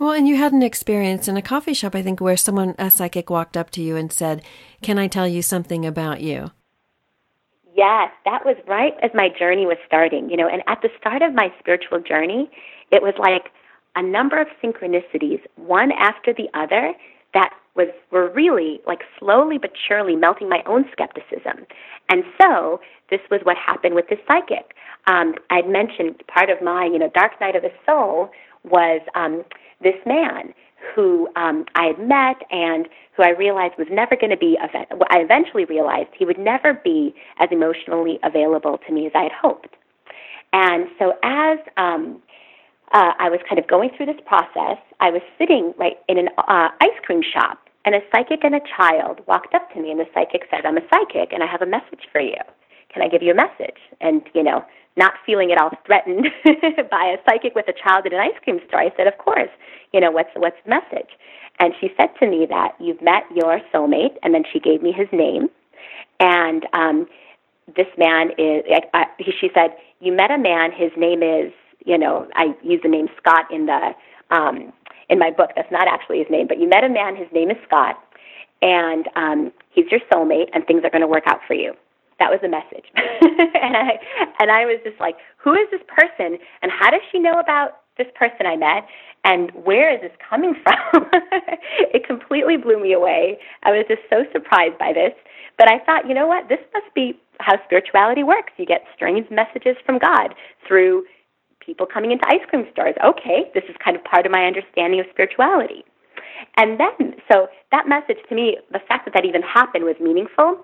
Well, and you had an experience in a coffee shop, I think, where someone, a psychic, walked up to you and said, Can I tell you something about you? Yes, that was right as my journey was starting, you know, and at the start of my spiritual journey, it was like a number of synchronicities, one after the other, that was were really like slowly but surely melting my own skepticism. And so this was what happened with this psychic. Um, I'd mentioned part of my, you know, dark night of the soul was um, this man who um, I had met and who I realized was never going to be. I eventually realized he would never be as emotionally available to me as I had hoped. And so, as um, uh, I was kind of going through this process. I was sitting right in an uh, ice cream shop, and a psychic and a child walked up to me, and the psychic said, "I'm a psychic, and I have a message for you. Can I give you a message?" And you know, not feeling at all threatened by a psychic with a child in an ice cream store, I said, "Of course. You know, what's what's the message?" And she said to me that you've met your soulmate, and then she gave me his name, and um, this man is. I, I, she said, "You met a man. His name is." You know, I use the name Scott in the um, in my book. That's not actually his name, but you met a man. His name is Scott, and um, he's your soulmate, and things are going to work out for you. That was the message, and I and I was just like, who is this person, and how does she know about this person I met, and where is this coming from? it completely blew me away. I was just so surprised by this. But I thought, you know what? This must be how spirituality works. You get strange messages from God through people coming into ice cream stores. Okay, this is kind of part of my understanding of spirituality. And then, so that message to me, the fact that that even happened was meaningful,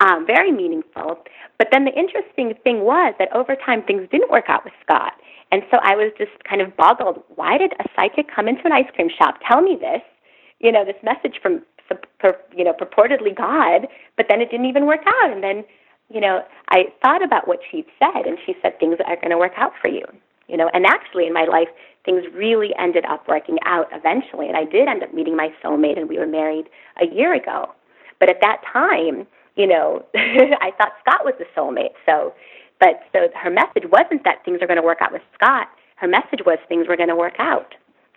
um, very meaningful. But then the interesting thing was that over time things didn't work out with Scott. And so I was just kind of boggled. Why did a psychic come into an ice cream shop, tell me this, you know, this message from, you know, purportedly God, but then it didn't even work out. And then, you know, I thought about what she'd said, and she said things are going to work out for you you know and actually in my life things really ended up working out eventually and i did end up meeting my soulmate and we were married a year ago but at that time you know i thought scott was the soulmate so but so her message wasn't that things are going to work out with scott her message was things were going to work out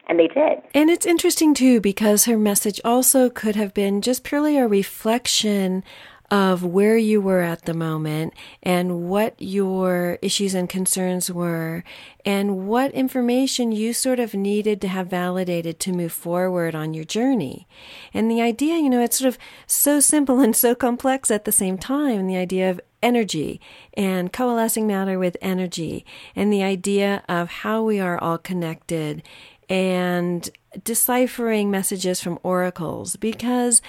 and they did. And it's interesting too because her message also could have been just purely a reflection of where you were at the moment and what your issues and concerns were and what information you sort of needed to have validated to move forward on your journey. And the idea, you know, it's sort of so simple and so complex at the same time. The idea of energy and coalescing matter with energy and the idea of how we are all connected and deciphering messages from oracles because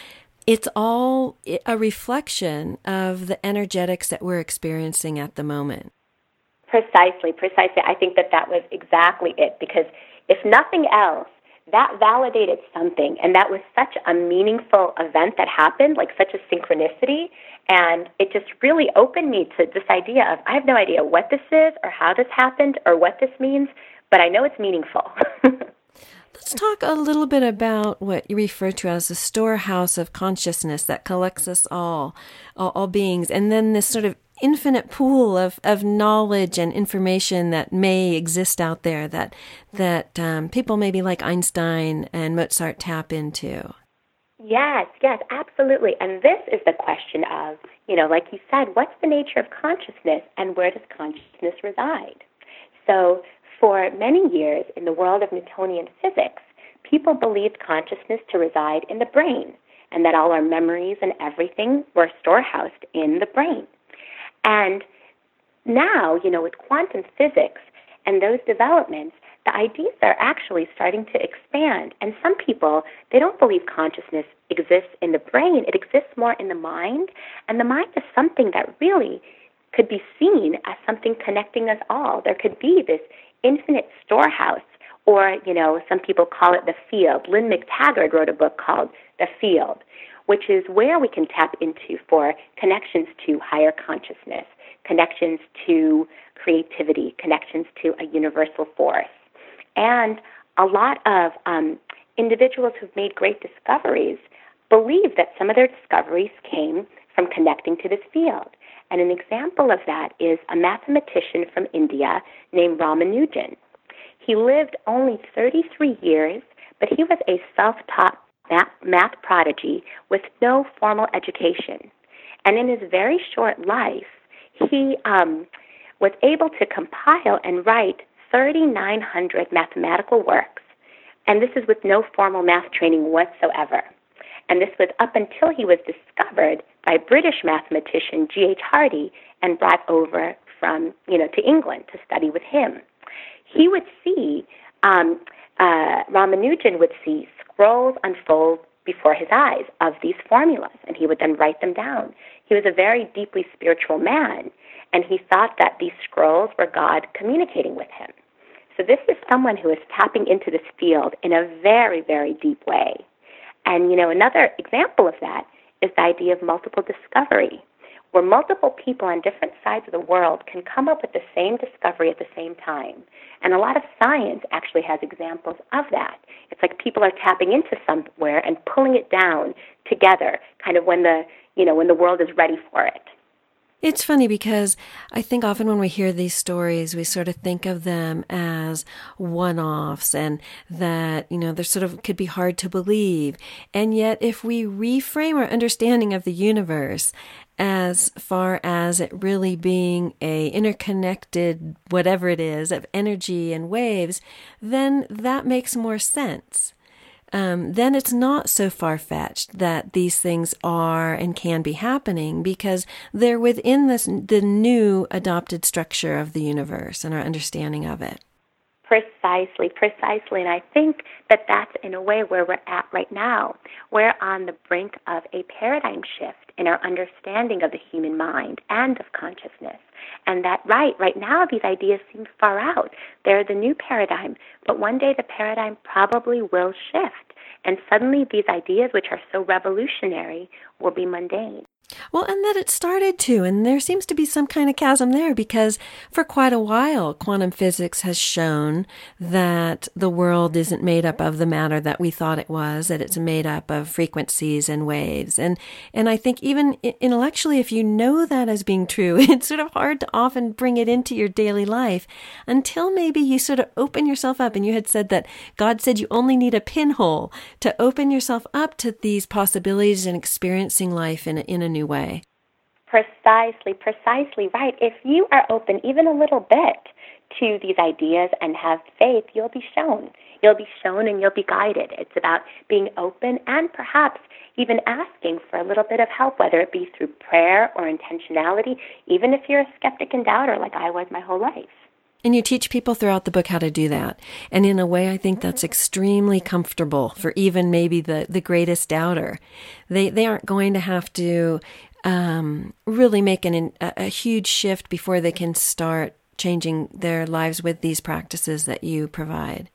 it's all a reflection of the energetics that we're experiencing at the moment. Precisely, precisely. I think that that was exactly it because if nothing else, that validated something and that was such a meaningful event that happened, like such a synchronicity. And it just really opened me to this idea of I have no idea what this is or how this happened or what this means, but I know it's meaningful. Let's talk a little bit about what you refer to as the storehouse of consciousness that collects us all, all, all beings, and then this sort of infinite pool of, of knowledge and information that may exist out there that that um, people maybe like Einstein and Mozart tap into. Yes, yes, absolutely. And this is the question of, you know, like you said, what's the nature of consciousness and where does consciousness reside? So for many years in the world of Newtonian physics, people believed consciousness to reside in the brain and that all our memories and everything were storehoused in the brain. And now, you know, with quantum physics and those developments, the ideas are actually starting to expand. And some people, they don't believe consciousness exists in the brain, it exists more in the mind. And the mind is something that really could be seen as something connecting us all. There could be this infinite storehouse, or, you know, some people call it the field. Lynne McTaggart wrote a book called The Field, which is where we can tap into for connections to higher consciousness, connections to creativity, connections to a universal force. And a lot of um, individuals who've made great discoveries believe that some of their discoveries came from connecting to this field. And an example of that is a mathematician from India named Ramanujan. He lived only 33 years, but he was a self taught math prodigy with no formal education. And in his very short life, he um, was able to compile and write 3,900 mathematical works. And this is with no formal math training whatsoever. And this was up until he was discovered by British mathematician G.H. Hardy and brought over from, you know, to England to study with him. He would see, um, uh, Ramanujan would see scrolls unfold before his eyes of these formulas, and he would then write them down. He was a very deeply spiritual man, and he thought that these scrolls were God communicating with him. So this is someone who is tapping into this field in a very, very deep way. And, you know, another example of that is the idea of multiple discovery, where multiple people on different sides of the world can come up with the same discovery at the same time. And a lot of science actually has examples of that. It's like people are tapping into somewhere and pulling it down together, kind of when the, you know, when the world is ready for it. It's funny because I think often when we hear these stories, we sort of think of them as one offs and that, you know, they're sort of could be hard to believe. And yet, if we reframe our understanding of the universe as far as it really being a interconnected whatever it is of energy and waves, then that makes more sense um, then it's not so far fetched that these things are and can be happening because they're within this, the new adopted structure of the universe and our understanding of it. Precisely, precisely. And I think that that's in a way where we're at right now. We're on the brink of a paradigm shift in our understanding of the human mind and of consciousness. And that, right, right now these ideas seem far out. They're the new paradigm. But one day the paradigm probably will shift. And suddenly these ideas, which are so revolutionary, will be mundane. Well, and that it started to, and there seems to be some kind of chasm there because for quite a while, quantum physics has shown that the world isn't made up of the matter that we thought it was, that it's made up of frequencies and waves. And, and I think even intellectually, if you know that as being true, it's sort of hard to often bring it into your daily life until maybe you sort of open yourself up. And you had said that God said you only need a pinhole to open yourself up to these possibilities and experiencing life in a, in a new way. Precisely, precisely right. If you are open even a little bit to these ideas and have faith, you'll be shown. You'll be shown and you'll be guided. It's about being open and perhaps even asking for a little bit of help, whether it be through prayer or intentionality, even if you're a skeptic and doubter like I was my whole life. And you teach people throughout the book how to do that. And in a way, I think that's extremely comfortable for even maybe the, the greatest doubter. They, they aren't going to have to um, really make an, a, a huge shift before they can start changing their lives with these practices that you provide.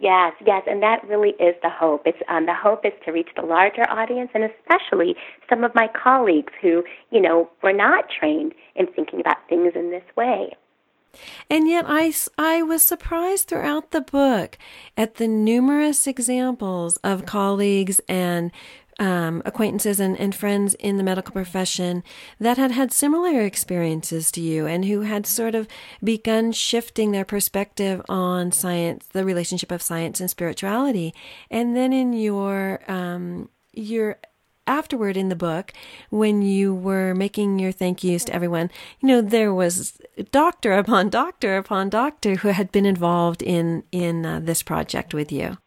Yes, yes, and that really is the hope. It's um, the hope is to reach the larger audience, and especially some of my colleagues who, you know, were not trained in thinking about things in this way. And yet, I, I was surprised throughout the book at the numerous examples of colleagues and um, acquaintances and, and friends in the medical profession that had had similar experiences to you and who had sort of begun shifting their perspective on science, the relationship of science and spirituality. And then in your, um, your afterword in the book, when you were making your thank yous to everyone, you know, there was doctor upon doctor upon doctor who had been involved in in uh, this project with you.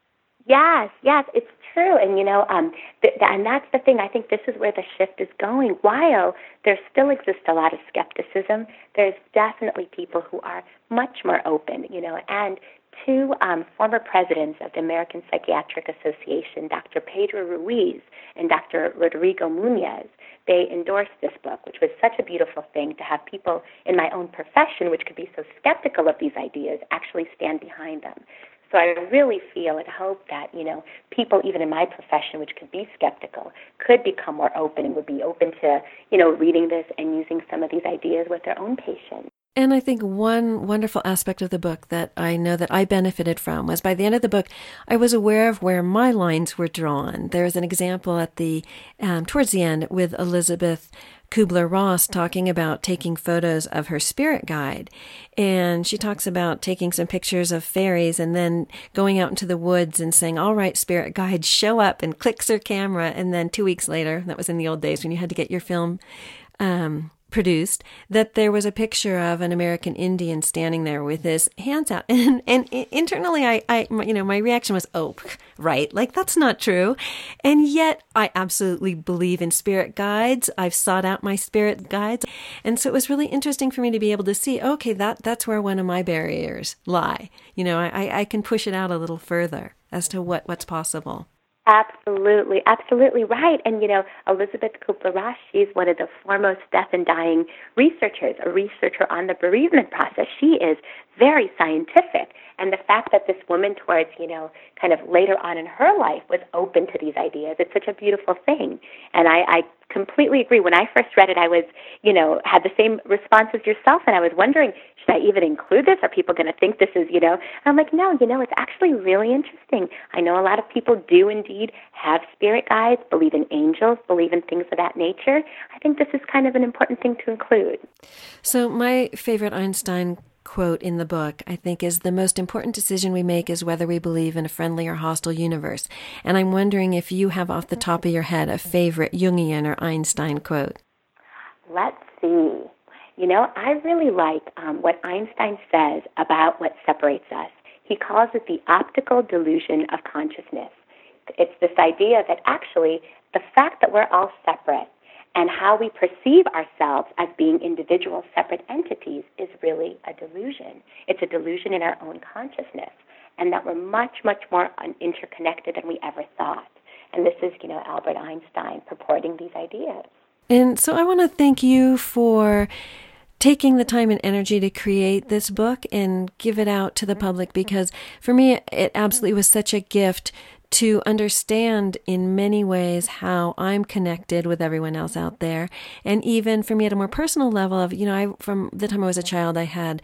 Yes, yes, it's true. And you know, um, th- th- and that's the thing. I think this is where the shift is going. While there still exists a lot of skepticism, there's definitely people who are much more open. You know, and two um, former presidents of the American Psychiatric Association, Dr. Pedro Ruiz and Dr. Rodrigo Muñoz, they endorsed this book, which was such a beautiful thing to have people in my own profession, which could be so skeptical of these ideas, actually stand behind them. So I really feel and hope that, you know, people even in my profession, which could be skeptical, could become more open and would be open to, you know, reading this and using some of these ideas with their own patients. And I think one wonderful aspect of the book that I know that I benefited from was by the end of the book, I was aware of where my lines were drawn. There's an example at the um, towards the end with Elizabeth Kubler Ross talking about taking photos of her spirit guide. And she talks about taking some pictures of fairies and then going out into the woods and saying, All right, spirit guide, show up, and clicks her camera. And then two weeks later, that was in the old days when you had to get your film um, produced that there was a picture of an American Indian standing there with his hands out. And, and internally, I, I, you know, my reaction was, oh, right. Like that's not true. And yet I absolutely believe in spirit guides. I've sought out my spirit guides. And so it was really interesting for me to be able to see, okay, that, that's where one of my barriers lie. You know, I, I can push it out a little further as to what, what's possible. Absolutely, absolutely right. And you know, Elizabeth Kubler-Ross, she's one of the foremost death and dying researchers, a researcher on the bereavement process. She is very scientific. And the fact that this woman towards, you know, kind of later on in her life was open to these ideas, it's such a beautiful thing. And I, I completely agree. When I first read it, I was, you know, had the same response as yourself, and I was wondering, should I even include this? Are people going to think this is, you know? And I'm like, no, you know, it's actually really interesting. I know a lot of people do indeed have spirit guides, believe in angels, believe in things of that nature. I think this is kind of an important thing to include. So, my favorite Einstein quote in the book, I think, is the most important decision we make is whether we believe in a friendly or hostile universe. And I'm wondering if you have off the top of your head a favorite Jungian or Einstein quote. Let's see. You know, I really like um, what Einstein says about what separates us. He calls it the optical delusion of consciousness. It's this idea that actually the fact that we're all separate and how we perceive ourselves as being individual, separate entities is really a delusion. It's a delusion in our own consciousness, and that we're much, much more interconnected than we ever thought. And this is, you know, Albert Einstein purporting these ideas. And so I want to thank you for taking the time and energy to create this book and give it out to the public because for me it absolutely was such a gift to understand in many ways how I'm connected with everyone else out there. And even for me at a more personal level of, you know, I, from the time I was a child, I had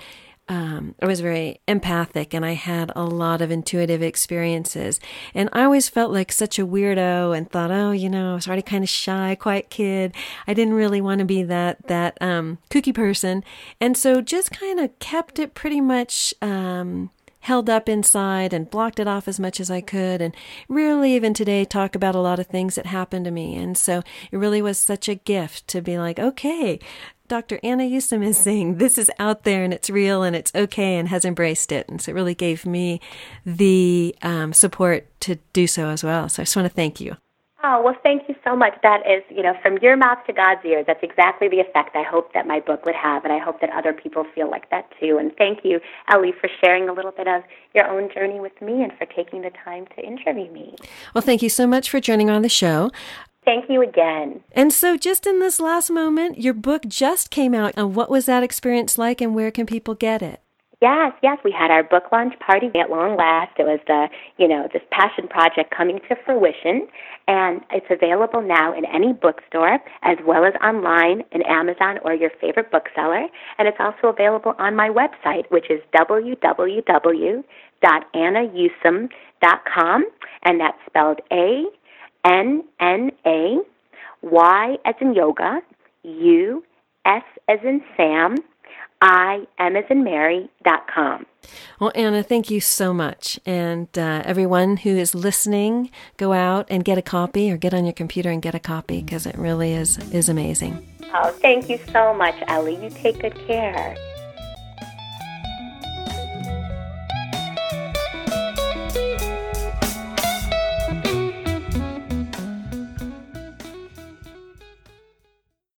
um, I was very empathic and I had a lot of intuitive experiences. And I always felt like such a weirdo and thought, oh, you know, I was already kind of shy, quiet kid. I didn't really want to be that, that, um, kooky person. And so just kind of kept it pretty much, um, held up inside and blocked it off as much as I could and rarely even today talk about a lot of things that happened to me. And so it really was such a gift to be like, okay, Dr. Anna Yusim is saying this is out there and it's real and it's okay and has embraced it. And so it really gave me the um, support to do so as well. So I just want to thank you. Oh, well, thank you so much. That is, you know, from your mouth to God's ears. That's exactly the effect I hope that my book would have, and I hope that other people feel like that too. And thank you, Ellie, for sharing a little bit of your own journey with me and for taking the time to interview me. Well, thank you so much for joining on the show. Thank you again. And so, just in this last moment, your book just came out. And what was that experience like, and where can people get it? Yes, yes, we had our book launch party. At long last. It was the, you know, this passion project coming to fruition, and it's available now in any bookstore as well as online in Amazon or your favorite bookseller, and it's also available on my website, which is www.annayusim.com, and that's spelled A N N A Y as in yoga, U S as in Sam I am as in Mary.com. Well, Anna, thank you so much. And uh, everyone who is listening, go out and get a copy or get on your computer and get a copy because it really is, is amazing. Oh, thank you so much, Ellie. You take good care.